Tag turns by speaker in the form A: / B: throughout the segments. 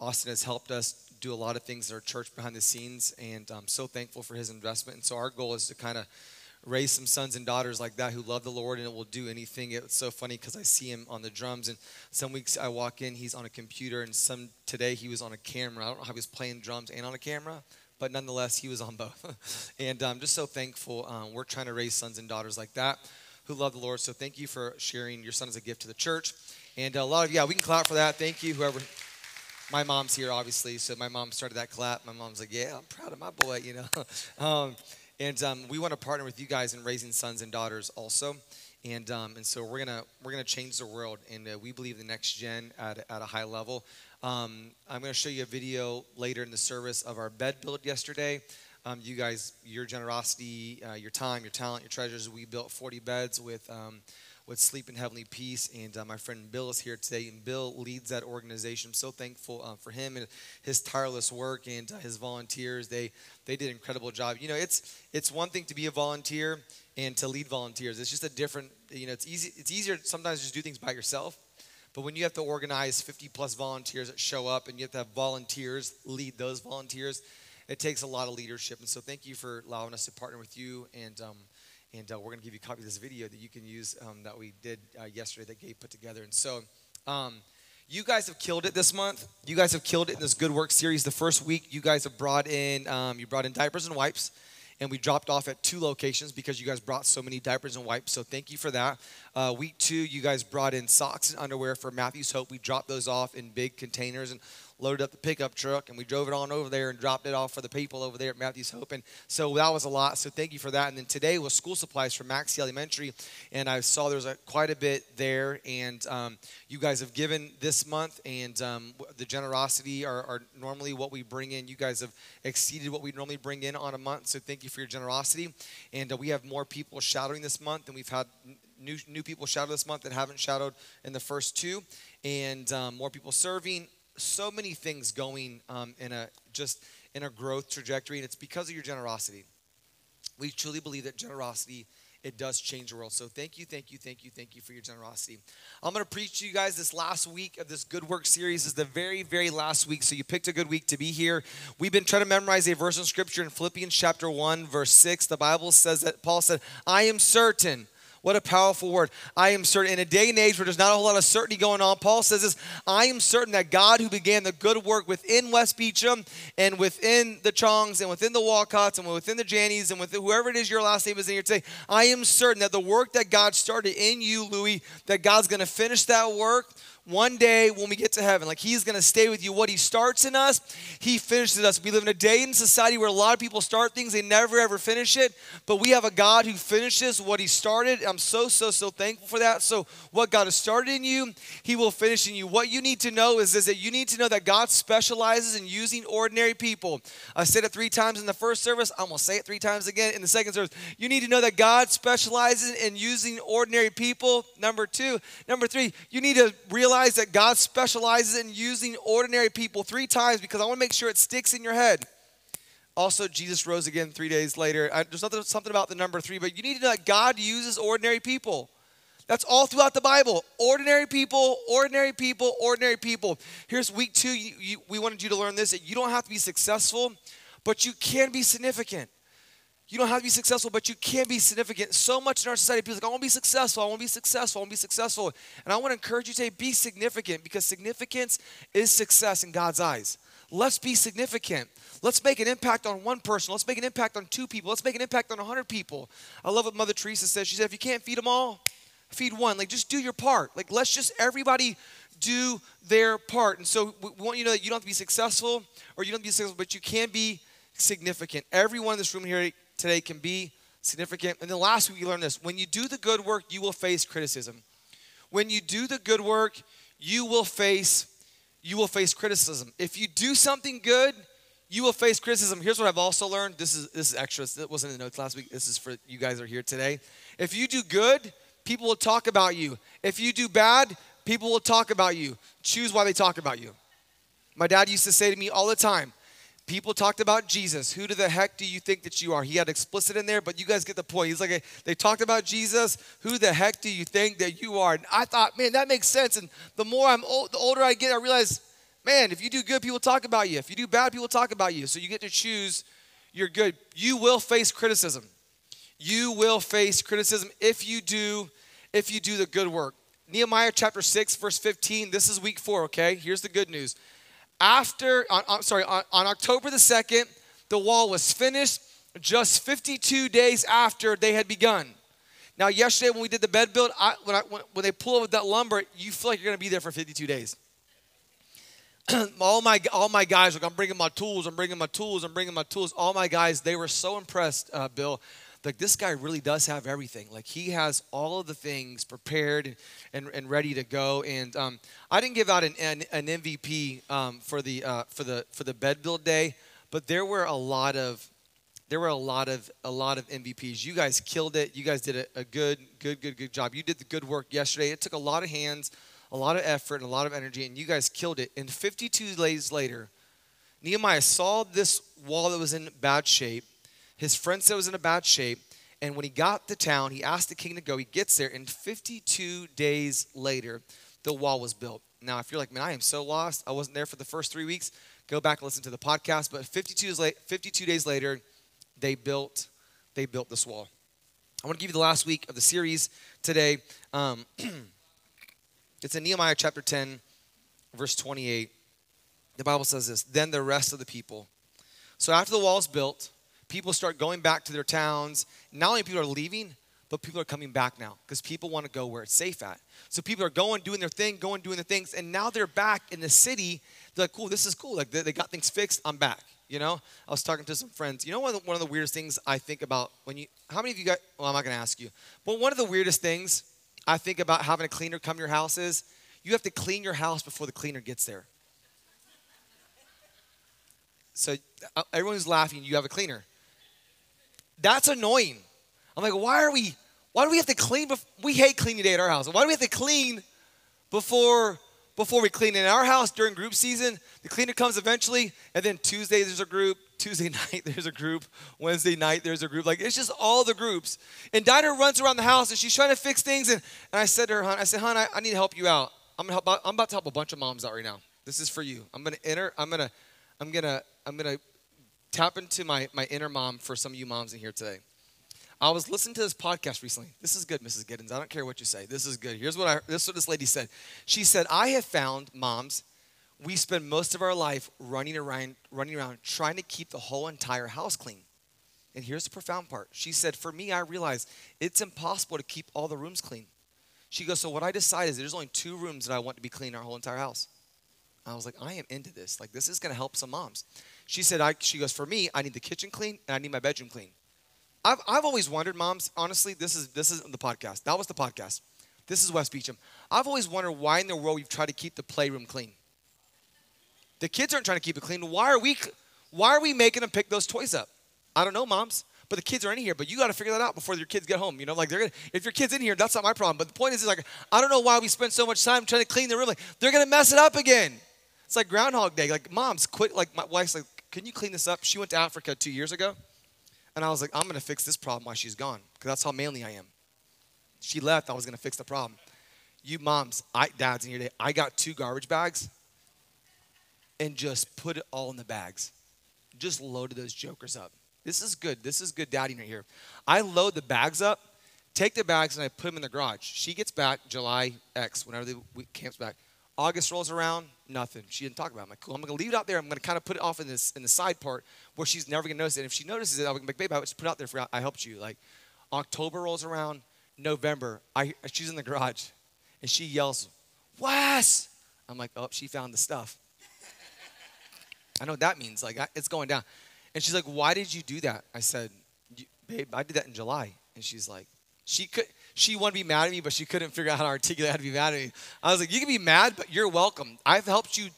A: Austin has helped us do a lot of things at our church behind the scenes, and I'm so thankful for his investment. And so our goal is to kind of raise some sons and daughters like that who love the Lord and will do anything. It's so funny because I see him on the drums, and some weeks I walk in, he's on a computer, and some today he was on a camera. I don't know how he was playing drums and on a camera, but nonetheless, he was on both. and I'm just so thankful. Um, we're trying to raise sons and daughters like that who love the Lord. So thank you for sharing your son as a gift to the church. And a lot of, yeah, we can clap for that. Thank you, whoever. My mom's here, obviously. So my mom started that clap. My mom's like, yeah, I'm proud of my boy, you know. um, and um, we want to partner with you guys in raising sons and daughters also. And, um, and so we're gonna we're gonna change the world, and uh, we believe the next gen at, at a high level. Um, I'm gonna show you a video later in the service of our bed build yesterday. Um, you guys, your generosity, uh, your time, your talent, your treasures. We built 40 beds with with Sleep in Heavenly Peace. And uh, my friend Bill is here today, and Bill leads that organization. I'm so thankful uh, for him and his tireless work and uh, his volunteers. They they did an incredible job. You know, it's it's one thing to be a volunteer and to lead volunteers. It's just a different. You know, it's easy. It's easier sometimes just do things by yourself. But when you have to organize 50 plus volunteers that show up and you have to have volunteers lead those volunteers, it takes a lot of leadership. And so thank you for allowing us to partner with you and um, and uh, we're going to give you a copy of this video that you can use um, that we did uh, yesterday that Gabe put together. And so, um, you guys have killed it this month. You guys have killed it in this good work series. The first week, you guys have brought in um, you brought in diapers and wipes, and we dropped off at two locations because you guys brought so many diapers and wipes. So thank you for that. Uh, week two, you guys brought in socks and underwear for Matthew's Hope. We dropped those off in big containers and loaded up the pickup truck and we drove it on over there and dropped it off for the people over there at Matthew's Hope. And so that was a lot. So thank you for that. And then today was school supplies for Maxey Elementary. And I saw there's quite a bit there. And um, you guys have given this month. And um, the generosity are, are, normally what we bring in. You guys have exceeded what we normally bring in on a month. So thank you for your generosity. And uh, we have more people shadowing this month than we've had new, new people shadow this month that haven't shadowed in the first two. And um, more people serving so many things going um, in a just in a growth trajectory, and it's because of your generosity. We truly believe that generosity it does change the world. So thank you, thank you, thank you, thank you for your generosity. I'm going to preach to you guys this last week of this good work series this is the very, very last week. So you picked a good week to be here. We've been trying to memorize a verse in scripture in Philippians chapter 1, verse 6. The Bible says that Paul said, I am certain what a powerful word. I am certain. In a day and age where there's not a whole lot of certainty going on, Paul says this I am certain that God, who began the good work within Wes Beecham and within the Chongs and within the Walcotts and within the Jannies and with whoever it is your last name is in here today, I am certain that the work that God started in you, Louis, that God's going to finish that work one day when we get to heaven. Like He's going to stay with you. What He starts in us, He finishes us. We live in a day in society where a lot of people start things, they never ever finish it. But we have a God who finishes what He started. I'm so, so, so thankful for that. So, what God has started in you, He will finish in you. What you need to know is, is that you need to know that God specializes in using ordinary people. I said it three times in the first service. I'm going to say it three times again in the second service. You need to know that God specializes in using ordinary people. Number two. Number three, you need to realize realize that God specializes in using ordinary people three times because I want to make sure it sticks in your head. Also, Jesus rose again three days later. I, there's nothing, something about the number three, but you need to know that God uses ordinary people. That's all throughout the Bible. Ordinary people, ordinary people, ordinary people. Here's week two. You, you, we wanted you to learn this. That you don't have to be successful, but you can be significant. You don't have to be successful, but you can be significant. So much in our society, people like, I want to be successful, I want to be successful, I want to be successful. And I want to encourage you today, be significant because significance is success in God's eyes. Let's be significant. Let's make an impact on one person. Let's make an impact on two people. Let's make an impact on a 100 people. I love what Mother Teresa says. She said, if you can't feed them all, feed one. Like, just do your part. Like, let's just everybody do their part. And so we want you to know that you don't have to be successful or you don't have to be successful, but you can be significant. Everyone in this room here today can be significant. And then last week, you learned this when you do the good work, you will face criticism. When you do the good work, you will face you will face criticism. If you do something good, you will face criticism. Here's what I've also learned. This is this is extra. It wasn't in the notes last week. This is for you guys are here today. If you do good, people will talk about you. If you do bad, people will talk about you. Choose why they talk about you. My dad used to say to me all the time, People talked about Jesus. Who the heck do you think that you are? He had explicit in there, but you guys get the point. He's like, they talked about Jesus. Who the heck do you think that you are? And I thought, man, that makes sense. And the more I'm old, the older I get, I realize, man, if you do good, people talk about you. If you do bad, people talk about you. So you get to choose your good. You will face criticism. You will face criticism if you do if you do the good work. Nehemiah chapter 6 verse 15. This is week 4, okay? Here's the good news. After on, on sorry, on, on October the 2nd, the wall was finished just 52 days after they had begun. Now, yesterday when we did the bed build, I, when, I, when, when they pull up with that lumber, you feel like you're going to be there for 52 days. all my all my guys like I'm bringing my tools, I'm bringing my tools, I'm bringing my tools. All my guys, they were so impressed, uh, Bill. Like this guy really does have everything. Like he has all of the things prepared and, and ready to go. And um, I didn't give out an, an, an MVP um, for the uh, for the for the bed build day, but there were a lot of there were a lot of a lot of MVPs. You guys killed it. You guys did a, a, good, good, good, good job. You did the good work yesterday. It took a lot of hands, a lot of effort, and a lot of energy, and you guys killed it. And 52 days later, Nehemiah saw this wall that was in bad shape. His friend said it was in a bad shape. And when he got to town, he asked the king to go. He gets there, and 52 days later, the wall was built. Now, if you're like, man, I am so lost. I wasn't there for the first three weeks. Go back and listen to the podcast. But 52 days, late, 52 days later, they built they built this wall. I want to give you the last week of the series today. Um, it's in Nehemiah chapter 10, verse 28. The Bible says this Then the rest of the people. So after the wall is built, people start going back to their towns. Not only people are leaving, but people are coming back now because people want to go where it's safe at. So people are going, doing their thing, going, doing their things, and now they're back in the city. They're like, cool, this is cool. Like they, they got things fixed. I'm back. You know, I was talking to some friends. You know, one of, the, one of the weirdest things I think about when you, how many of you got, well, I'm not going to ask you, but one of the weirdest things I think about having a cleaner come to your house is you have to clean your house before the cleaner gets there. So uh, everyone's laughing, you have a cleaner. That's annoying. I'm like, why are we, why do we have to clean? Bef- we hate cleaning day at our house. Why do we have to clean before before we clean. In our house during group season, the cleaner comes eventually, and then Tuesday there's a group, Tuesday night there's a group, Wednesday night there's a group. Like it's just all the groups. And Dinah runs around the house and she's trying to fix things. And, and I said to her, hon, I said, hon, I, I need to help you out. I'm gonna help I'm about to help a bunch of moms out right now. This is for you. I'm gonna enter, I'm gonna, I'm gonna, I'm gonna tap into my, my inner mom for some of you moms in here today. I was listening to this podcast recently. This is good, Mrs. Giddens. I don't care what you say. This is good. Here's what I this is what this lady said. She said, "I have found moms, we spend most of our life running around running around trying to keep the whole entire house clean." And here's the profound part. She said, "For me, I realize it's impossible to keep all the rooms clean." She goes, "So what I decided is there's only two rooms that I want to be clean our whole entire house." I was like, "I am into this. Like this is going to help some moms." She said, I, she goes, "For me, I need the kitchen clean and I need my bedroom clean." I've, I've always wondered, moms, honestly, this is this is the podcast. That was the podcast. This is Wes Beecham. I've always wondered why in the world we've tried to keep the playroom clean. The kids aren't trying to keep it clean. Why are we why are we making them pick those toys up? I don't know, moms. But the kids are in here, but you got to figure that out before your kids get home. You know, like they're gonna, if your kids in here, that's not my problem. But the point is, is like I don't know why we spend so much time trying to clean the room. Like they're gonna mess it up again. It's like Groundhog Day. Like moms, quit. Like my wife's like, can you clean this up? She went to Africa two years ago. And I was like, I'm going to fix this problem while she's gone because that's how manly I am. She left, I was going to fix the problem. You moms, I, dads in your day, I got two garbage bags and just put it all in the bags. Just loaded those jokers up. This is good. This is good daddy right here. I load the bags up, take the bags, and I put them in the garage. She gets back July X, whenever the week camp's back. August rolls around, nothing. She didn't talk about it. I'm like, cool. I'm gonna leave it out there. I'm gonna kind of put it off in this in the side part where she's never gonna notice it. And if she notices it, I'm like, babe, I just put it out there for I helped you. Like, October rolls around, November, I she's in the garage, and she yells, Wes! I'm like, oh, she found the stuff. I know what that means. Like, it's going down. And she's like, why did you do that? I said, babe, I did that in July. And she's like, she could she wanted to be mad at me, but she couldn't figure out how to articulate how to be mad at me. I was like, you can be mad, but you're welcome. I've helped you.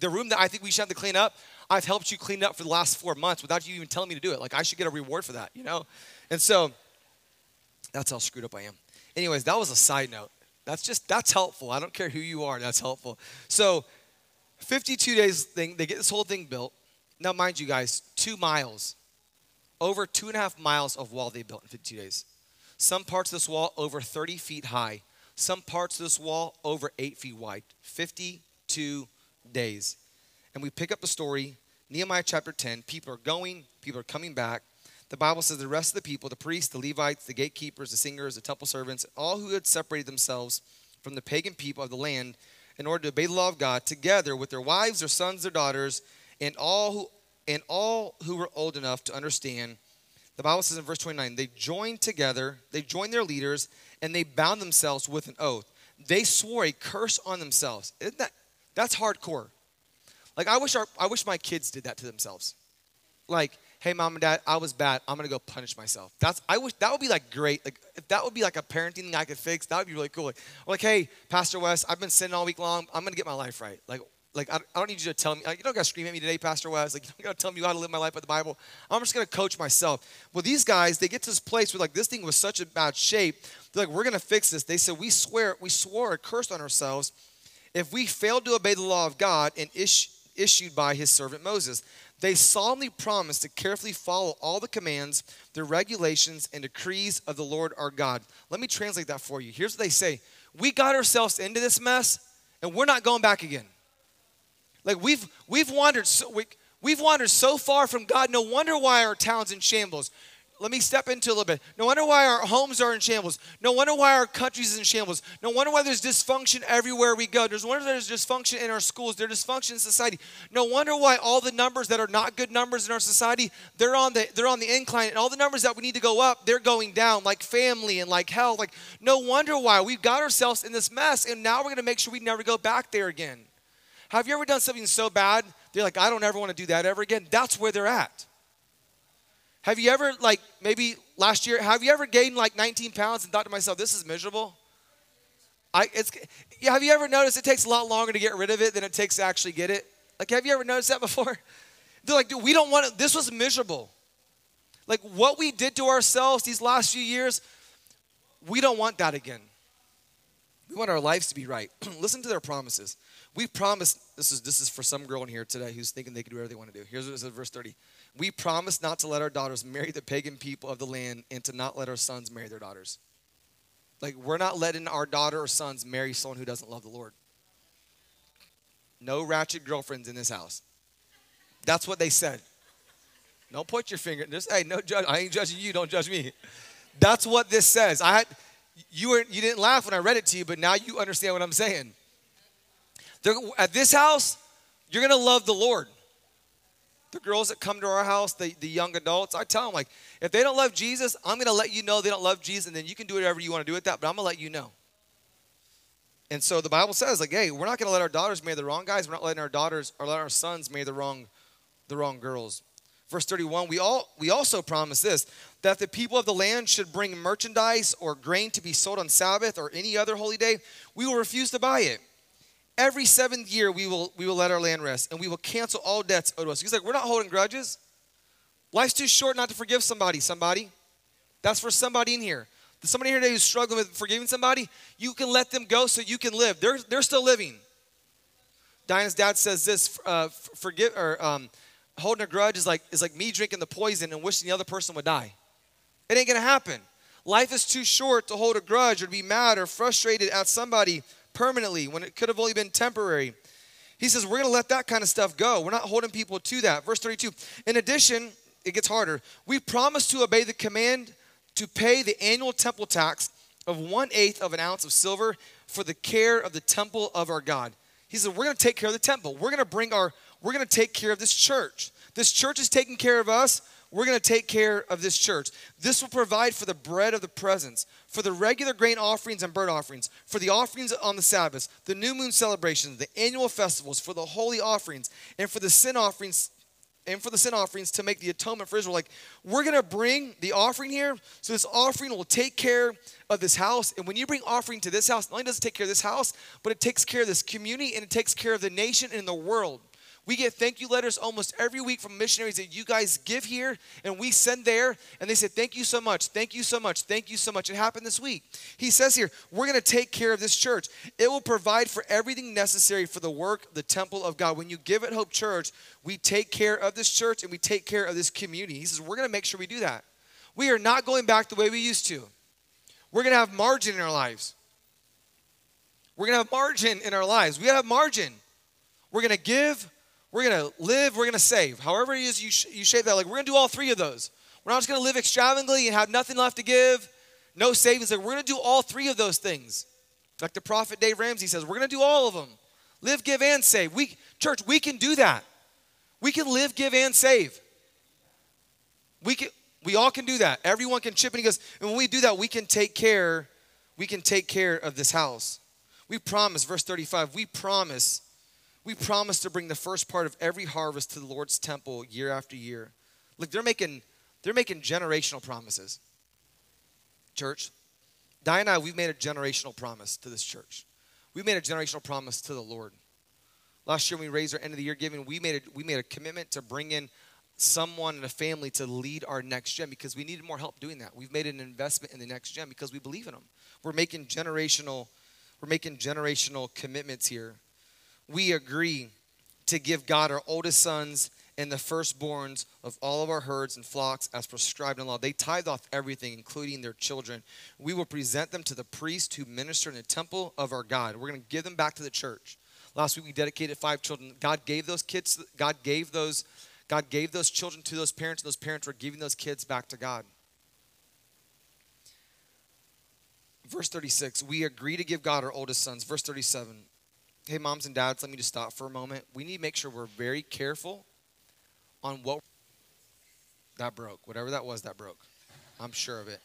A: The room that I think we should have to clean up, I've helped you clean up for the last four months without you even telling me to do it. Like I should get a reward for that, you know? And so that's how screwed up I am. Anyways, that was a side note. That's just that's helpful. I don't care who you are, that's helpful. So 52 days thing, they get this whole thing built. Now, mind you guys, two miles, over two and a half miles of wall they built in 52 days. Some parts of this wall over 30 feet high. Some parts of this wall over 8 feet wide. 52 days. and we pick up the story, Nehemiah chapter 10. People are going, people are coming back. The Bible says the rest of the people, the priests, the Levites, the gatekeepers, the singers, the temple servants, all who had separated themselves from the pagan people of the land in order to obey the law of God, together with their wives, their sons, their daughters, and all who and all who were old enough to understand. The Bible says in verse 29, they joined together, they joined their leaders, and they bound themselves with an oath. They swore a curse on themselves. Isn't that that's hardcore? Like I wish our I wish my kids did that to themselves. Like, hey mom and dad, I was bad. I'm gonna go punish myself. That's I wish that would be like great. Like if that would be like a parenting thing I could fix, that would be really cool. Like, like hey, Pastor Wes, I've been sinning all week long. I'm gonna get my life right. Like like I, don't need you to tell me. Like, you don't got to scream at me today, Pastor Wes. Like you don't got to tell me how to live my life by the Bible. I'm just gonna coach myself. Well, these guys, they get to this place where like this thing was such a bad shape. They're like, we're gonna fix this. They said, we swear, we swore a curse on ourselves if we failed to obey the law of God and ish, issued by His servant Moses. They solemnly promised to carefully follow all the commands, the regulations, and decrees of the Lord our God. Let me translate that for you. Here's what they say We got ourselves into this mess, and we're not going back again. Like we've we've wandered so we, we've wandered so far from God. No wonder why our town's in shambles. Let me step into a little bit. No wonder why our homes are in shambles. No wonder why our country's in shambles. No wonder why there's dysfunction everywhere we go. There's wonder there's dysfunction in our schools. There's dysfunction in society. No wonder why all the numbers that are not good numbers in our society, they're on the they're on the incline. And all the numbers that we need to go up, they're going down, like family and like health. Like no wonder why we've got ourselves in this mess, and now we're gonna make sure we never go back there again. Have you ever done something so bad? They're like, I don't ever want to do that ever again. That's where they're at. Have you ever, like, maybe last year, have you ever gained like 19 pounds and thought to myself, this is miserable? I, it's, yeah, have you ever noticed it takes a lot longer to get rid of it than it takes to actually get it? Like, have you ever noticed that before? They're like, dude, we don't want. This was miserable. Like, what we did to ourselves these last few years, we don't want that again. We want our lives to be right. Listen to their promises. We promise, this is, this is for some girl in here today who's thinking they can do whatever they want to do. Here's what it says, verse 30. We promise not to let our daughters marry the pagan people of the land and to not let our sons marry their daughters. Like, we're not letting our daughter or sons marry someone who doesn't love the Lord. No ratchet girlfriends in this house. That's what they said. Don't point your finger. Just hey, no judge. I ain't judging you. Don't judge me. That's what this says. I you were you didn't laugh when I read it to you, but now you understand what I'm saying. They're, at this house, you're gonna love the Lord. The girls that come to our house, the, the young adults, I tell them like, if they don't love Jesus, I'm gonna let you know they don't love Jesus, and then you can do whatever you want to do with that, but I'm gonna let you know. And so the Bible says, like, hey, we're not gonna let our daughters marry the wrong guys. We're not letting our daughters or let our sons marry the wrong, the wrong girls. Verse 31, we all we also promise this that the people of the land should bring merchandise or grain to be sold on Sabbath or any other holy day, we will refuse to buy it. Every seventh year we will we will let our land rest and we will cancel all debts owed to us. He's like, we're not holding grudges. Life's too short not to forgive somebody, somebody. That's for somebody in here. There's somebody here today who's struggling with forgiving somebody. You can let them go so you can live. They're, they're still living. Diana's dad says this uh, forgive or um, holding a grudge is like, is like me drinking the poison and wishing the other person would die. It ain't gonna happen. Life is too short to hold a grudge or to be mad or frustrated at somebody permanently when it could have only been temporary. He says, We're going to let that kind of stuff go. We're not holding people to that. Verse 32 In addition, it gets harder. We promise to obey the command to pay the annual temple tax of one eighth of an ounce of silver for the care of the temple of our God. He said, We're going to take care of the temple. We're going to bring our, we're going to take care of this church. This church is taking care of us. We're going to take care of this church. This will provide for the bread of the presence, for the regular grain offerings and burnt offerings, for the offerings on the Sabbaths, the new moon celebrations, the annual festivals, for the holy offerings, and for the sin offerings and for the sin offerings to make the atonement for Israel. Like, we're going to bring the offering here, so this offering will take care of this house. And when you bring offering to this house, not only does it take care of this house, but it takes care of this community and it takes care of the nation and the world. We get thank you letters almost every week from missionaries that you guys give here and we send there. And they say, Thank you so much. Thank you so much. Thank you so much. It happened this week. He says here, We're going to take care of this church. It will provide for everything necessary for the work, the temple of God. When you give it Hope Church, we take care of this church and we take care of this community. He says, We're going to make sure we do that. We are not going back the way we used to. We're going to have margin in our lives. We're going to have margin in our lives. We have margin. We're going to give we're gonna live, we're gonna save. However it is you, sh- you shape that, like we're gonna do all three of those. We're not just gonna live extravagantly and have nothing left to give, no savings. Like we're gonna do all three of those things. Like the prophet Dave Ramsey says, we're gonna do all of them. Live, give, and save. We church, we can do that. We can live, give, and save. We can we all can do that. Everyone can chip in. He goes, and when we do that, we can take care, we can take care of this house. We promise, verse 35, we promise, we promise to bring the first part of every harvest to the Lord's temple year after year. Look, they're making, they're making generational promises. Church, Di and I, we've made a generational promise to this church. We made a generational promise to the Lord. Last year, when we raised our end of the year giving, we made a, we made a commitment to bring in someone in a family to lead our next gen because we needed more help doing that. We've made an investment in the next gen because we believe in them. We're making generational we're making generational commitments here. We agree to give God our oldest sons and the firstborns of all of our herds and flocks as prescribed in law. They tithe off everything, including their children. We will present them to the priest who minister in the temple of our God. We're going to give them back to the church. Last week we dedicated five children. God gave those kids, God gave those God gave those children to those parents, and those parents were giving those kids back to God. Verse 36, we agree to give God our oldest sons. Verse 37, hey, moms and dads, let me just stop for a moment. We need to make sure we're very careful on what that broke. Whatever that was, that broke. I'm sure of it.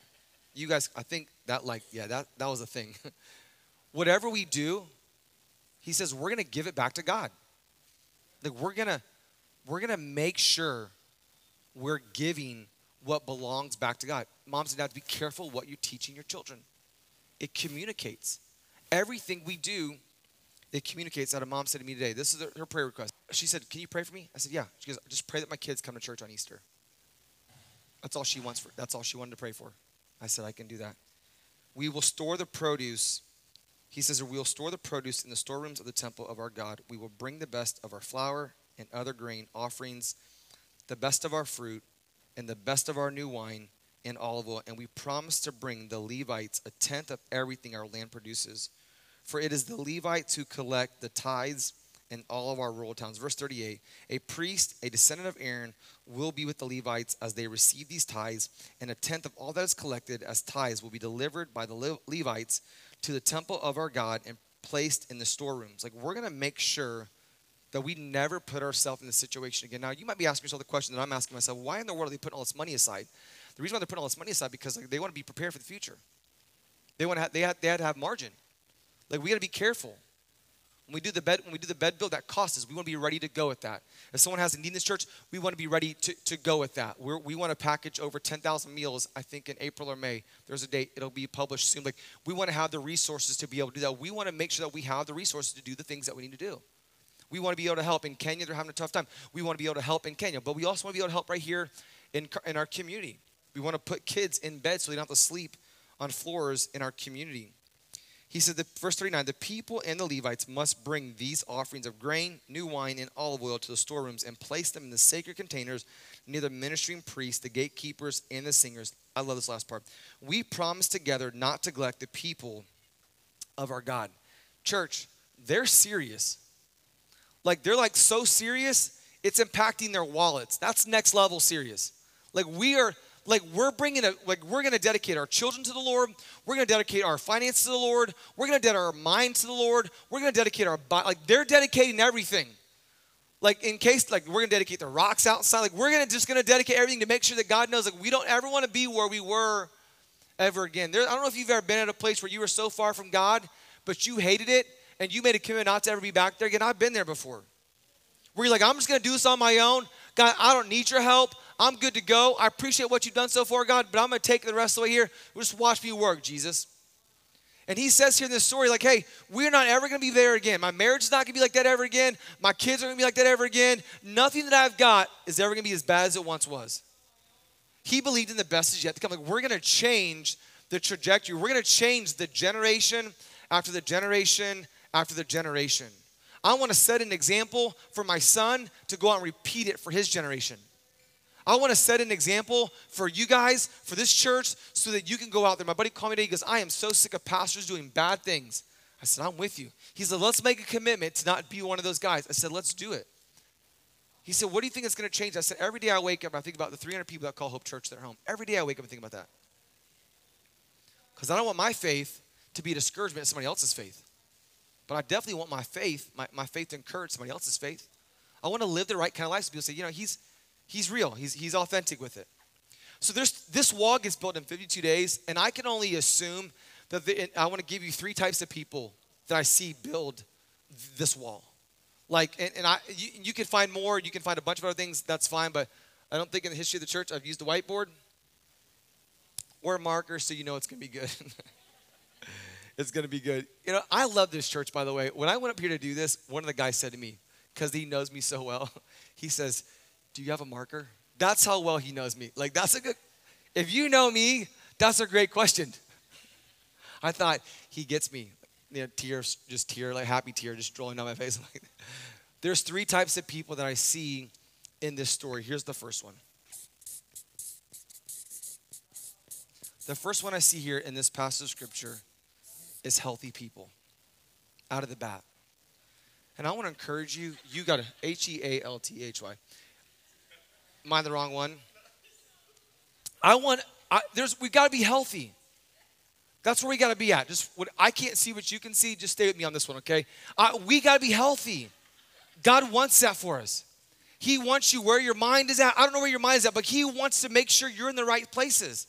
A: You guys, I think that, like, yeah, that, that was a thing. Whatever we do, he says we're going to give it back to God. Like, we're going to we're to make sure we're giving what belongs back to God. Moms and dads, be careful what you're teaching your children. It communicates. Everything we do, it communicates. That a mom said to me today, this is her prayer request. She said, Can you pray for me? I said, Yeah. She goes, Just pray that my kids come to church on Easter. That's all she wants for that's all she wanted to pray for. I said, I can do that. We will store the produce. He says, We will store the produce in the storerooms of the temple of our God. We will bring the best of our flour and other grain offerings, the best of our fruit, and the best of our new wine and olive oil. And we promise to bring the Levites a tenth of everything our land produces. For it is the Levites who collect the tithes in all of our rural towns. Verse 38 A priest, a descendant of Aaron, will be with the Levites as they receive these tithes, and a tenth of all that is collected as tithes will be delivered by the Levites to the temple of our God and placed in the storerooms. Like, we're going to make sure that we never put ourselves in this situation again. Now, you might be asking yourself the question that I'm asking myself why in the world are they putting all this money aside? The reason why they're putting all this money aside because like, they want to be prepared for the future. They want to have, they had, they had to have margin. Like we got to be careful. When we do the bed, when we do the bed build, that costs us. We want to be ready to go with that. If someone has a need in this church, we want to be ready to, to go with that. We're, we want to package over 10,000 meals, I think in April or May. There's a date, it'll be published soon. Like we want to have the resources to be able to do that. We want to make sure that we have the resources to do the things that we need to do. We want to be able to help in Kenya. They're having a tough time. We want to be able to help in Kenya, but we also want to be able to help right here in, in our community. We want to put kids in bed so they don't have to sleep on floors in our community. He said, the, verse 39, the people and the Levites must bring these offerings of grain, new wine, and olive oil to the storerooms and place them in the sacred containers near the ministering priests, the gatekeepers, and the singers. I love this last part. We promise together not to neglect the people of our God. Church, they're serious. Like they're like so serious, it's impacting their wallets. That's next level serious. Like we are like we're bringing a like we're going to dedicate our children to the Lord. We're going to dedicate our finances to the Lord. We're going to dedicate our mind to the Lord. We're going to dedicate our body. Like they're dedicating everything. Like in case like we're going to dedicate the rocks outside. Like we're going to just going to dedicate everything to make sure that God knows like we don't ever want to be where we were ever again. There, I don't know if you've ever been at a place where you were so far from God, but you hated it and you made a commitment not to ever be back there again. I've been there before. Where you're like, I'm just going to do this on my own. God, I don't need your help. I'm good to go. I appreciate what you've done so far, God, but I'm going to take the rest of the way here. Just watch me work, Jesus. And he says here in this story, like, hey, we're not ever going to be there again. My marriage is not going to be like that ever again. My kids are going to be like that ever again. Nothing that I've got is ever going to be as bad as it once was. He believed in the best is yet to come. Like, we're going to change the trajectory. We're going to change the generation after the generation after the generation. I want to set an example for my son to go out and repeat it for his generation. I want to set an example for you guys, for this church, so that you can go out there. My buddy called me today. He goes, I am so sick of pastors doing bad things. I said, I'm with you. He said, let's make a commitment to not be one of those guys. I said, let's do it. He said, What do you think is going to change? I said, Every day I wake up, I think about the 300 people that call Hope Church their home. Every day I wake up and think about that. Because I don't want my faith to be a discouragement to somebody else's faith. But I definitely want my faith, my, my faith to encourage somebody else's faith. I want to live the right kind of life so people say, you know, he's, he's real, he's, he's authentic with it. So this wall gets built in 52 days, and I can only assume that the, I want to give you three types of people that I see build this wall. Like, and, and I, you, you can find more, you can find a bunch of other things, that's fine, but I don't think in the history of the church I've used a whiteboard or a marker so you know it's going to be good. it's going to be good. You know, I love this church, by the way. When I went up here to do this, one of the guys said to me, because he knows me so well, he says, Do you have a marker? That's how well he knows me. Like, that's a good, if you know me, that's a great question. I thought, he gets me. You know, tears, just tear, like happy tear, just rolling down my face. There's three types of people that I see in this story. Here's the first one. The first one I see here in this passage of scripture is healthy people out of the bat. And I want to encourage you, you got a H E A L T H Y. Am I the wrong one? I want, I, there's, We've got to be healthy. That's where we got to be at. Just what I can't see what you can see, just stay with me on this one, okay? Uh, we got to be healthy. God wants that for us. He wants you where your mind is at. I don't know where your mind is at, but He wants to make sure you're in the right places.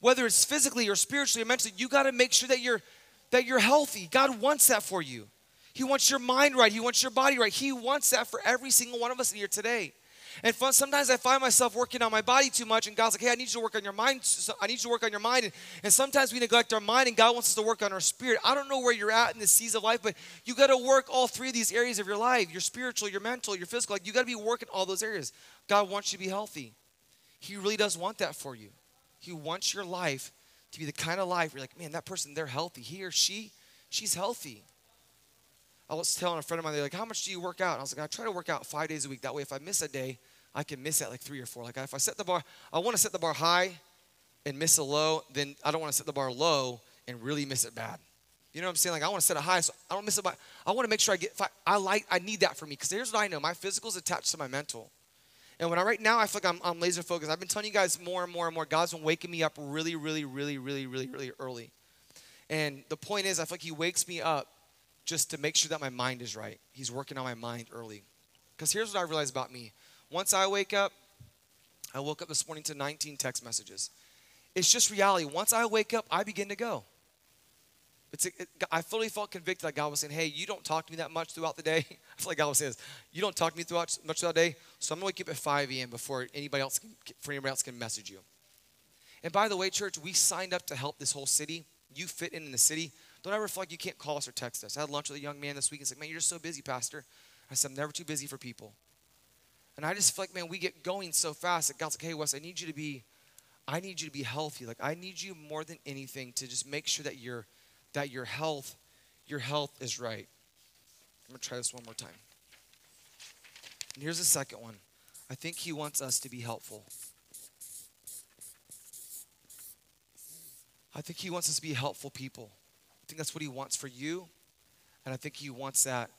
A: Whether it's physically or spiritually or mentally, you got to make sure that you're that you're healthy. God wants that for you. He wants your mind right. He wants your body right. He wants that for every single one of us here today. And sometimes I find myself working on my body too much, and God's like, hey, I need you to work on your mind. I need you to work on your mind. And, and sometimes we neglect our mind, and God wants us to work on our spirit. I don't know where you're at in the season of life, but you got to work all three of these areas of your life your spiritual, your mental, your physical. Like, you got to be working all those areas. God wants you to be healthy. He really does want that for you. He wants your life to be the kind of life where you're like, man, that person, they're healthy. He or she, she's healthy. I was telling a friend of mine, they're like, how much do you work out? And I was like, I try to work out five days a week. That way, if I miss a day, I can miss at like three or four. Like if I set the bar, I want to set the bar high and miss a low, then I don't want to set the bar low and really miss it bad. You know what I'm saying? Like I want to set it high so I don't miss it. I want to make sure I get. I like. I need that for me because here's what I know: my physical is attached to my mental. And when I right now I feel like I'm, I'm laser focused. I've been telling you guys more and more and more. God's been waking me up really, really, really, really, really, really early. And the point is, I feel like He wakes me up just to make sure that my mind is right. He's working on my mind early. Because here's what I realized about me. Once I wake up, I woke up this morning to 19 text messages. It's just reality. Once I wake up, I begin to go. It's, it, I fully felt convicted that God was saying, hey, you don't talk to me that much throughout the day. I feel like God was saying, you don't talk to me throughout much throughout the day, so I'm going to wake up at 5 a.m. before anybody else can, anybody else can message you. And by the way, church, we signed up to help this whole city. You fit in in the city. Don't ever feel like you can't call us or text us. I had lunch with a young man this week and said, man, you're just so busy, pastor. I said, I'm never too busy for people. And I just feel like, man, we get going so fast that God's like, hey, Wes, I need you to be, I need you to be healthy. Like I need you more than anything to just make sure that your that your health, your health is right. I'm gonna try this one more time. And here's the second one. I think he wants us to be helpful. I think he wants us to be helpful people. I think that's what he wants for you. And I think he wants that.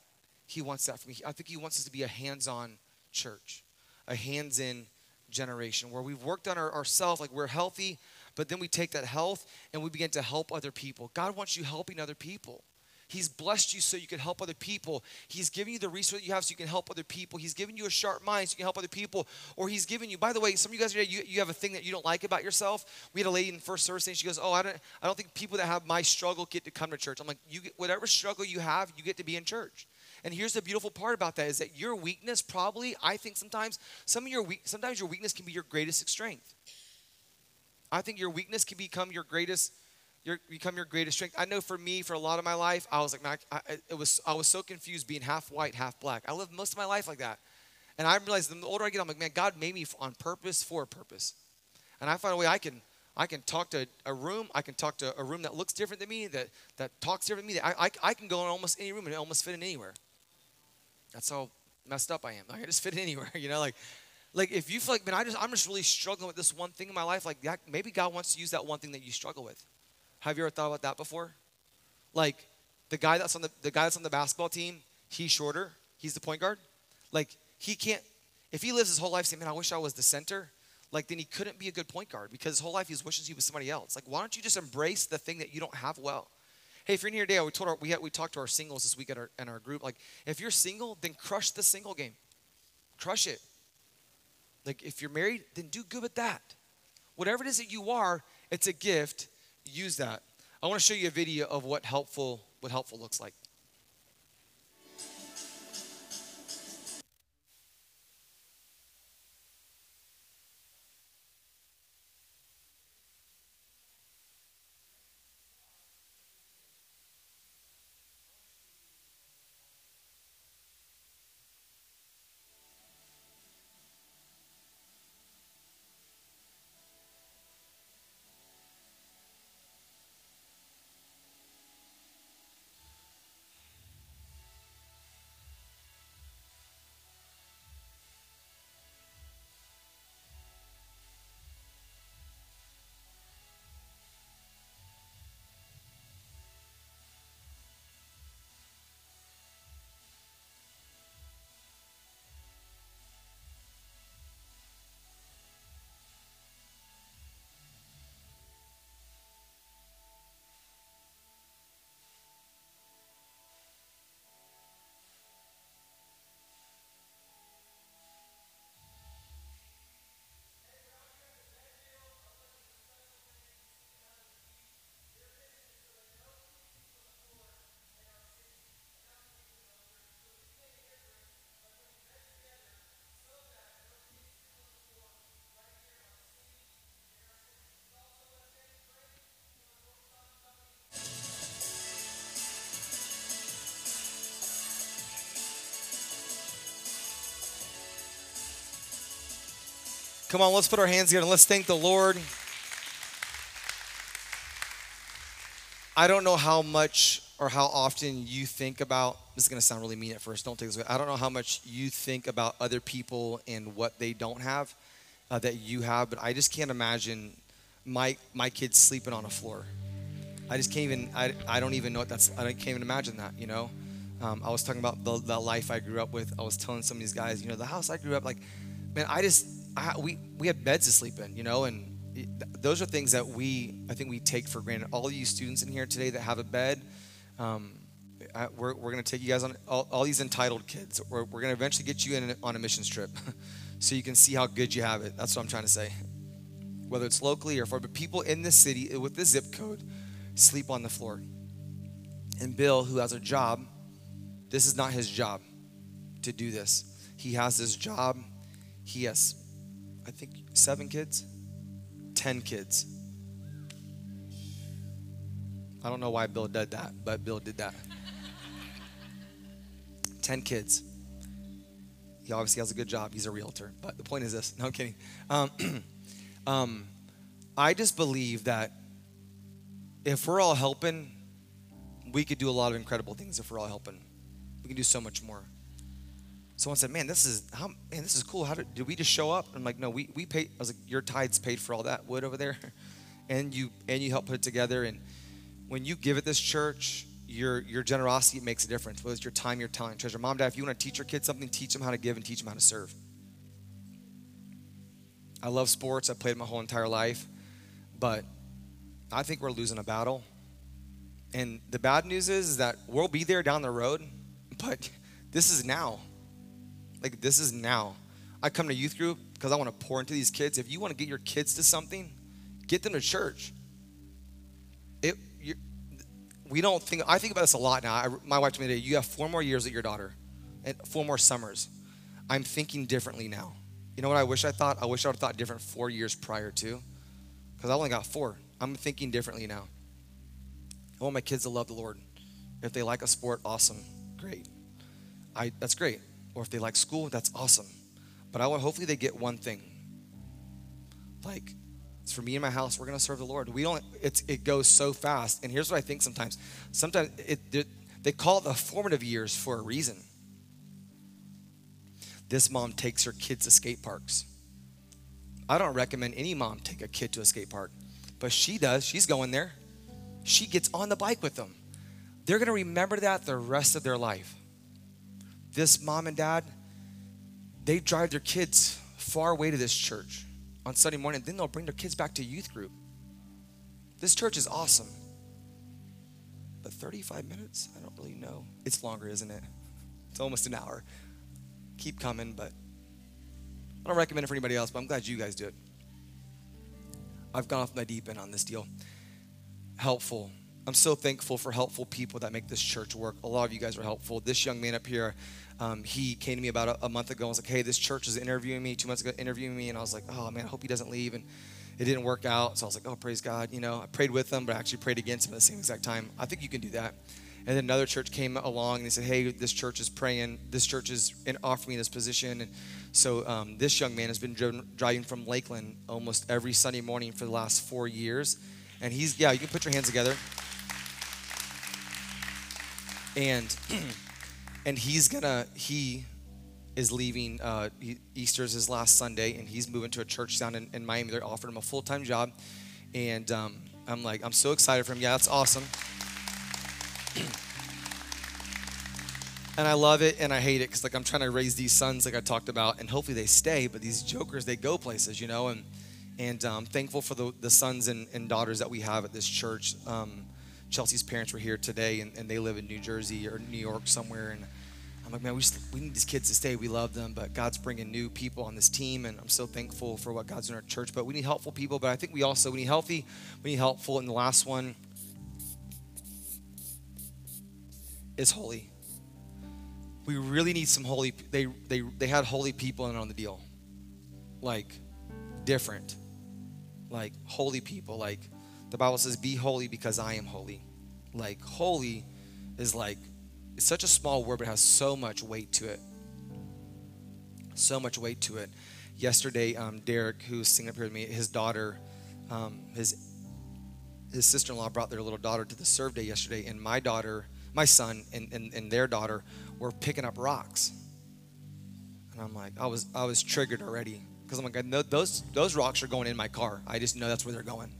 A: He wants that for me. I think he wants us to be a hands-on church, a hands in generation where we've worked on our, ourselves, like we're healthy, but then we take that health and we begin to help other people. God wants you helping other people. He's blessed you so you can help other people. He's giving you the resource you have so you can help other people. He's giving you a sharp mind so you can help other people. Or he's giving you, by the way, some of you guys, you, you have a thing that you don't like about yourself. We had a lady in first service and she goes, oh, I don't, I don't think people that have my struggle get to come to church. I'm like, you get, whatever struggle you have, you get to be in church. And here's the beautiful part about that is that your weakness probably, I think sometimes, some of your weak, sometimes your weakness can be your greatest strength. I think your weakness can become your greatest, your, become your greatest strength. I know for me, for a lot of my life, I was like, man, I, I, it was, I was so confused being half white, half black. I lived most of my life like that. And I realized the older I get, I'm like, man, God made me on purpose for a purpose. And I find a way I can I can talk to a room. I can talk to a room that looks different than me, that, that talks different than me. I, I, I can go in almost any room and almost fit in anywhere. That's how messed up I am. Like, I just fit in anywhere, you know, like like if you feel like, man, I just I'm just really struggling with this one thing in my life, like that, maybe God wants to use that one thing that you struggle with. Have you ever thought about that before? Like the guy that's on the the guy that's on the basketball team, he's shorter, he's the point guard. Like he can't If he lives his whole life saying, man, I wish I was the center, like then he couldn't be a good point guard because his whole life he wishes he was somebody else. Like, why don't you just embrace the thing that you don't have well? Hey, if you're in here today, we told our, we had, we talked to our singles this week at our, in our group. Like, if you're single, then crush the single game, crush it. Like, if you're married, then do good with that. Whatever it is that you are, it's a gift. Use that. I want to show you a video of what helpful what helpful looks like. Come on, let's put our hands together and let's thank the Lord. I don't know how much or how often you think about this is going to sound really mean at first don't take this i don't know how much you think about other people and what they don't have uh, that you have but i just can't imagine my my kids sleeping on a floor. I just can't even i, I don't even know what that's i can't even imagine that you know? Um, i was talking about the, the life i grew up with. I was telling some of these guys you know the house i grew up like man i just I, we we had beds to sleep in, you know, and those are things that we I think we take for granted. All you students in here today that have a bed, um, I, we're, we're to take you guys on all, all these entitled kids. We're, we're to eventually get you in on a missions trip, so you can see how good you have it. That's what I'm trying to say. Whether it's locally or for but people in this city with the zip code sleep on the floor. And Bill, who has a job, this is not his job to do this. He has this job. He has I think, seven kids, 10 kids. I don't know why Bill did that, but Bill did that. 10 kids. He obviously has a good job. He's a realtor. But the point is this no, I'm kidding. Um, um, I just believe that if we're all helping, we could do a lot of incredible things if we're all helping. We can do so much more someone said, "Man, this is how man, this is cool. How did, did we just show up?" I'm like, "No, we we paid. I was like, your tithes paid for all that wood over there, and you and you help put it together. And when you give at this church, your your generosity makes a difference. Whether it's your time, your talent, treasure. Mom, dad, if you want to teach your kids something, teach them how to give and teach them how to serve. I love sports. I played my whole entire life, but I think we're losing a battle. And the bad news is that we'll be there down the road, but this is now. Like, this is now. I come to youth group because I want to pour into these kids. If you want to get your kids to something, get them to church. It, we don't think, I think about this a lot now. I, my wife told me today, you have four more years with your daughter and four more summers. I'm thinking differently now. You know what I wish I thought? I wish I would have thought different four years prior to because I only got four. I'm thinking differently now. I want my kids to love the Lord. If they like a sport, awesome, great. I, that's great or if they like school, that's awesome. But I want hopefully they get one thing. Like, it's for me and my house, we're gonna serve the Lord. We don't, it's, it goes so fast. And here's what I think sometimes. Sometimes it, they call it the formative years for a reason. This mom takes her kids to skate parks. I don't recommend any mom take a kid to a skate park, but she does. She's going there. She gets on the bike with them. They're going to remember that the rest of their life this mom and dad, they drive their kids far away to this church on Sunday morning, then they'll bring their kids back to youth group. This church is awesome. But 35 minutes? I don't really know. It's longer, isn't it? It's almost an hour. Keep coming, but I don't recommend it for anybody else, but I'm glad you guys do it. I've gone off my deep end on this deal. Helpful. I'm so thankful for helpful people that make this church work. A lot of you guys are helpful. This young man up here, um, he came to me about a, a month ago and was like, hey, this church is interviewing me, two months ago, interviewing me. And I was like, oh man, I hope he doesn't leave. And it didn't work out. So I was like, oh, praise God. You know, I prayed with him, but I actually prayed against him at the same exact time. I think you can do that. And then another church came along and they said, hey, this church is praying. This church is in, offering me this position. And so um, this young man has been driven, driving from Lakeland almost every Sunday morning for the last four years. And he's, yeah, you can put your hands together. And, and he's gonna, he is leaving. Uh, Easter's his last Sunday, and he's moving to a church down in, in Miami. They're offering him a full time job, and um, I'm like, I'm so excited for him. Yeah, that's awesome. and I love it and I hate it because like I'm trying to raise these sons like I talked about, and hopefully they stay. But these jokers, they go places, you know. And and I'm um, thankful for the, the sons and, and daughters that we have at this church. Um, Chelsea's parents were here today, and, and they live in New Jersey or New York somewhere, and I'm like, man, we, just, we need these kids to stay. We love them, but God's bringing new people on this team, and I'm so thankful for what God's doing in our church. But we need helpful people, but I think we also we need healthy, we need helpful. And the last one is holy. We really need some holy. They they they had holy people in on the deal, like different, like holy people. Like the Bible says, "Be holy because I am holy." Like holy is like it's such a small word, but it has so much weight to it. So much weight to it. Yesterday, um, Derek, who's singing up here with me, his daughter, um, his his sister-in-law brought their little daughter to the serve day yesterday, and my daughter, my son, and, and, and their daughter were picking up rocks. And I'm like, I was I was triggered already because I'm like, those those rocks are going in my car. I just know that's where they're going.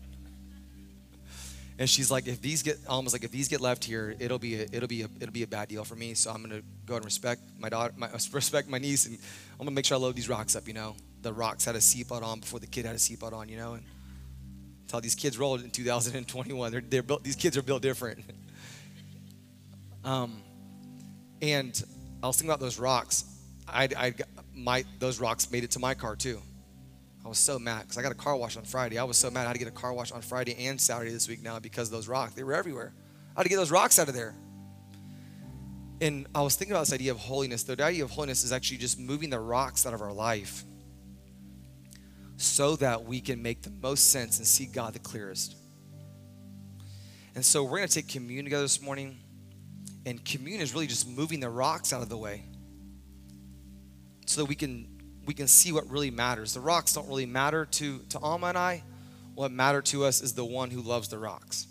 A: And she's like, if these get almost like if these get left here, it'll be a, it'll be a, it'll be a bad deal for me. So I'm gonna go and respect my daughter, my, respect my niece, and I'm gonna make sure I load these rocks up. You know, the rocks had a seatbelt on before the kid had a seatbelt on. You know, and that's how these kids rolled in 2021. They're, they're built. These kids are built different. um, and I was thinking about those rocks. I, I, my those rocks made it to my car too. I was so mad because I got a car wash on Friday. I was so mad I had to get a car wash on Friday and Saturday this week now because those rocks, they were everywhere. I had to get those rocks out of there. And I was thinking about this idea of holiness. The idea of holiness is actually just moving the rocks out of our life so that we can make the most sense and see God the clearest. And so we're going to take communion together this morning. And communion is really just moving the rocks out of the way so that we can we can see what really matters. The rocks don't really matter to, to Alma and I. What matter to us is the one who loves the rocks.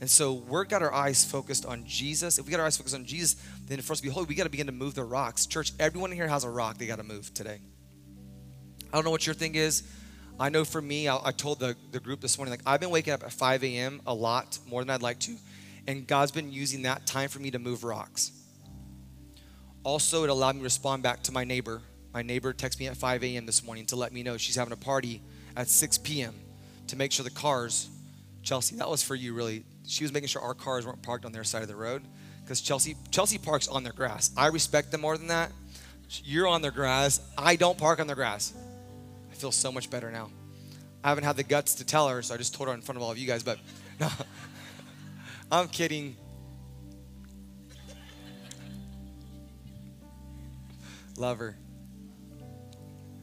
A: And so we've got our eyes focused on Jesus. If we got our eyes focused on Jesus, then for us to be holy, we got to begin to move the rocks. Church, everyone in here has a rock they got to move today. I don't know what your thing is. I know for me, I, I told the, the group this morning, like I've been waking up at 5 a.m. a lot more than I'd like to. And God's been using that time for me to move rocks. Also, it allowed me to respond back to my neighbor my neighbor texted me at 5 a.m. this morning to let me know she's having a party at 6 p.m. to make sure the cars, Chelsea, that was for you really. She was making sure our cars weren't parked on their side of the road because Chelsea, Chelsea parks on their grass. I respect them more than that. You're on their grass. I don't park on their grass. I feel so much better now. I haven't had the guts to tell her, so I just told her in front of all of you guys, but no, I'm kidding. Love her.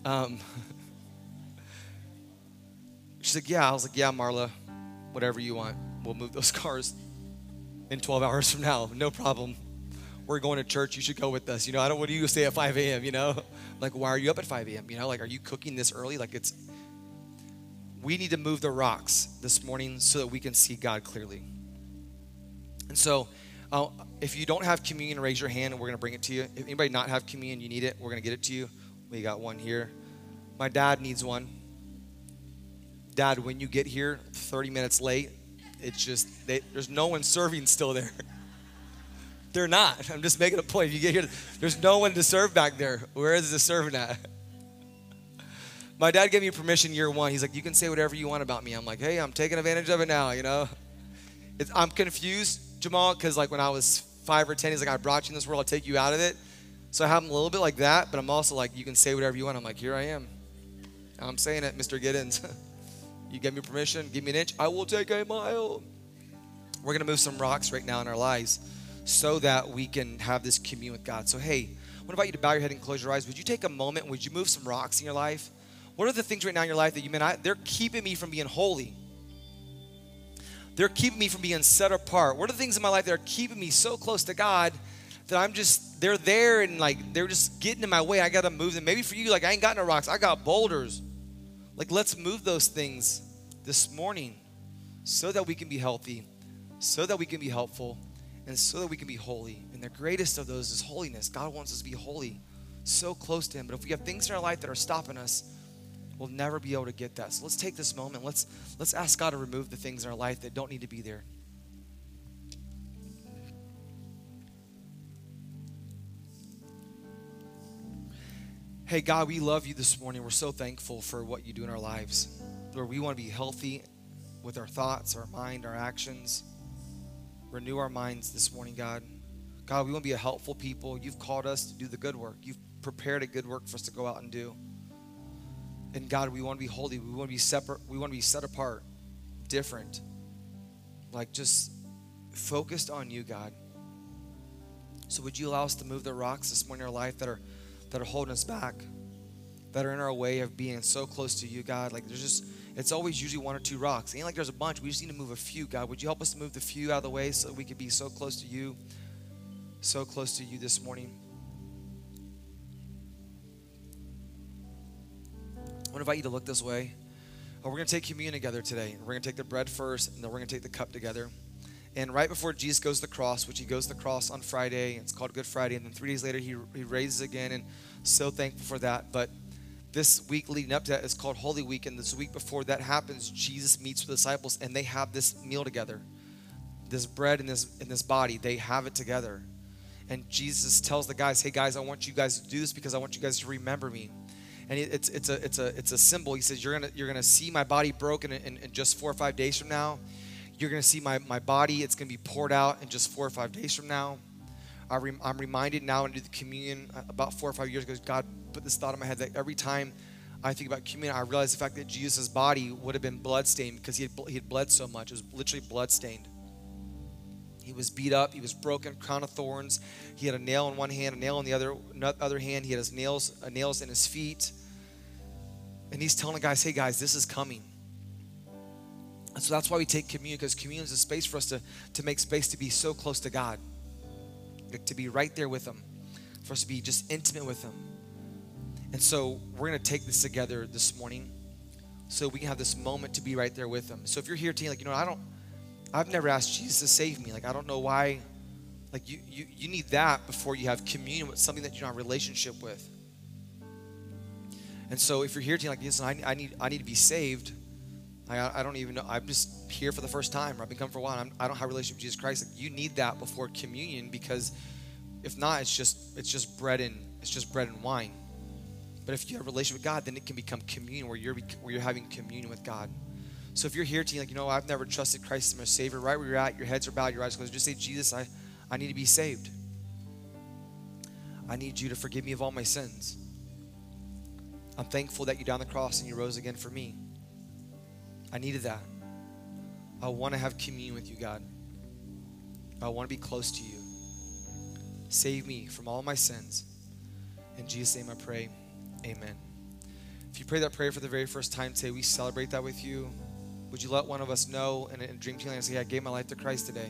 A: Um, she's like, yeah. I was like, yeah, Marla, whatever you want. We'll move those cars in 12 hours from now. No problem. We're going to church. You should go with us. You know, I don't want you to stay at 5 a.m., you know? Like, why are you up at 5 a.m.? You know, like, are you cooking this early? Like, it's, we need to move the rocks this morning so that we can see God clearly. And so, uh, if you don't have communion, raise your hand and we're going to bring it to you. If anybody not have communion, you need it, we're going to get it to you. We got one here. My dad needs one. Dad, when you get here 30 minutes late, it's just, they, there's no one serving still there. They're not. I'm just making a point. If you get here, there's no one to serve back there. Where is the servant at? My dad gave me permission year one. He's like, you can say whatever you want about me. I'm like, hey, I'm taking advantage of it now, you know? It's, I'm confused, Jamal, because like when I was five or 10, he's like, I brought you in this world, I'll take you out of it. So I have him a little bit like that, but I'm also like, you can say whatever you want. I'm like, here I am. I'm saying it, Mr. Giddens. you give me permission, give me an inch, I will take a mile. We're going to move some rocks right now in our lives so that we can have this commune with God. So, hey, to invite you to bow your head and close your eyes. Would you take a moment? Would you move some rocks in your life? What are the things right now in your life that you mean? I, they're keeping me from being holy. They're keeping me from being set apart. What are the things in my life that are keeping me so close to God that I'm just, they're there and like, they're just getting in my way. I got to move them. Maybe for you, like, I ain't got no rocks, I got boulders. Like, let's move those things this morning so that we can be healthy, so that we can be helpful, and so that we can be holy. And the greatest of those is holiness. God wants us to be holy, so close to Him. But if we have things in our life that are stopping us, we'll never be able to get that. So let's take this moment. Let's let's ask God to remove the things in our life that don't need to be there. Hey God, we love you this morning. We're so thankful for what you do in our lives. Lord, we want to be healthy with our thoughts, our mind, our actions. Renew our minds this morning, God. God, we want to be a helpful people. You've called us to do the good work. You've prepared a good work for us to go out and do. And God, we want to be holy. We want to be separate. We want to be set apart, different. Like just focused on you, God. So would you allow us to move the rocks this morning in our life that are that are holding us back, that are in our way of being so close to you, God? Like there's just it's always usually one or two rocks. It ain't like there's a bunch. We just need to move a few, God. Would you help us to move the few out of the way so we could be so close to you, so close to you this morning? I want to invite you to look this way. Oh, we're going to take communion together today. We're going to take the bread first, and then we're going to take the cup together. And right before Jesus goes to the cross, which he goes to the cross on Friday, it's called Good Friday, and then three days later he, he raises again, and so thankful for that. But this week leading up to that is called Holy Week, and this week before that happens, Jesus meets with the disciples, and they have this meal together. This bread and this in this body, they have it together. And Jesus tells the guys, "Hey guys, I want you guys to do this because I want you guys to remember me." and it's it's a it's a it's a symbol. He says, "You're gonna you're gonna see my body broken in, in just four or five days from now. You're gonna see my my body. It's gonna be poured out in just four or five days from now." I am reminded now into the communion uh, about four or five years ago. God put this thought in my head that every time I think about communion, I realize the fact that Jesus' body would have been bloodstained because he had, he had bled so much. It was literally bloodstained. He was beat up. He was broken, crown of thorns. He had a nail in one hand, a nail in the other other hand. He had his nails uh, nails in his feet. And he's telling the guys, "Hey guys, this is coming." And so that's why we take communion because communion is a space for us to to make space to be so close to God, like to be right there with Him, for us to be just intimate with Him. And so we're going to take this together this morning, so we can have this moment to be right there with Him. So if you're here today, like you know, I don't. I've never asked Jesus to save me. Like, I don't know why. Like, you, you, you need that before you have communion with something that you're not in a relationship with. And so, if you're here today, like, listen, I, I, need, I need to be saved. I, I don't even know. I'm just here for the first time. I've been coming for a while. I'm, I do not have a relationship with Jesus Christ. Like, you need that before communion because if not, it's just it's just bread and it's just bread and wine. But if you have a relationship with God, then it can become communion where you're where you're having communion with God. So if you're here to like, you know, I've never trusted Christ as my Savior, right where you're at, your heads are bowed, your eyes closed, just say, Jesus, I, I need to be saved. I need you to forgive me of all my sins. I'm thankful that you died on the cross and you rose again for me. I needed that. I want to have communion with you, God. I want to be close to you. Save me from all my sins. In Jesus' name I pray. Amen. If you pray that prayer for the very first time today, we celebrate that with you. Would you let one of us know in a dream team and say, I gave my life to Christ today?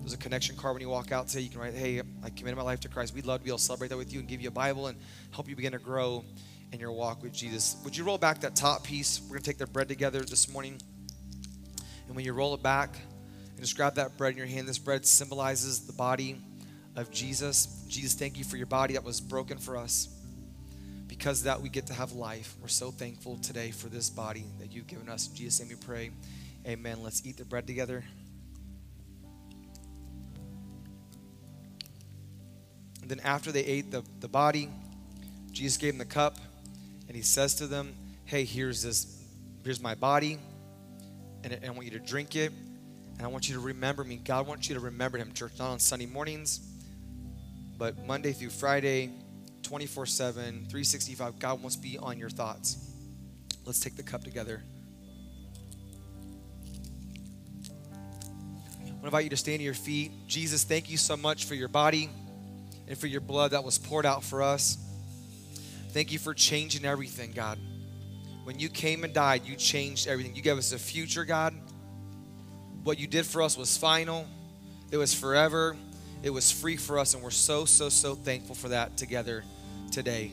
A: There's a connection card when you walk out today. You can write, hey, I committed my life to Christ. We'd love to be able to celebrate that with you and give you a Bible and help you begin to grow in your walk with Jesus. Would you roll back that top piece? We're going to take the bread together this morning. And when you roll it back, and just grab that bread in your hand. This bread symbolizes the body of Jesus. Jesus, thank you for your body that was broken for us. Because that we get to have life. We're so thankful today for this body that you've given us. In Jesus' name we pray. Amen. Let's eat the bread together. And then after they ate the, the body, Jesus gave them the cup, and he says to them, Hey, here's this, here's my body, and I want you to drink it, and I want you to remember me. God wants you to remember him, church, not on Sunday mornings, but Monday through Friday, 24 7, 365. God wants to be on your thoughts. Let's take the cup together. I want to invite you to stand to your feet. Jesus, thank you so much for your body and for your blood that was poured out for us. Thank you for changing everything, God. When you came and died, you changed everything. You gave us a future, God. What you did for us was final, it was forever, it was free for us, and we're so, so, so thankful for that together today.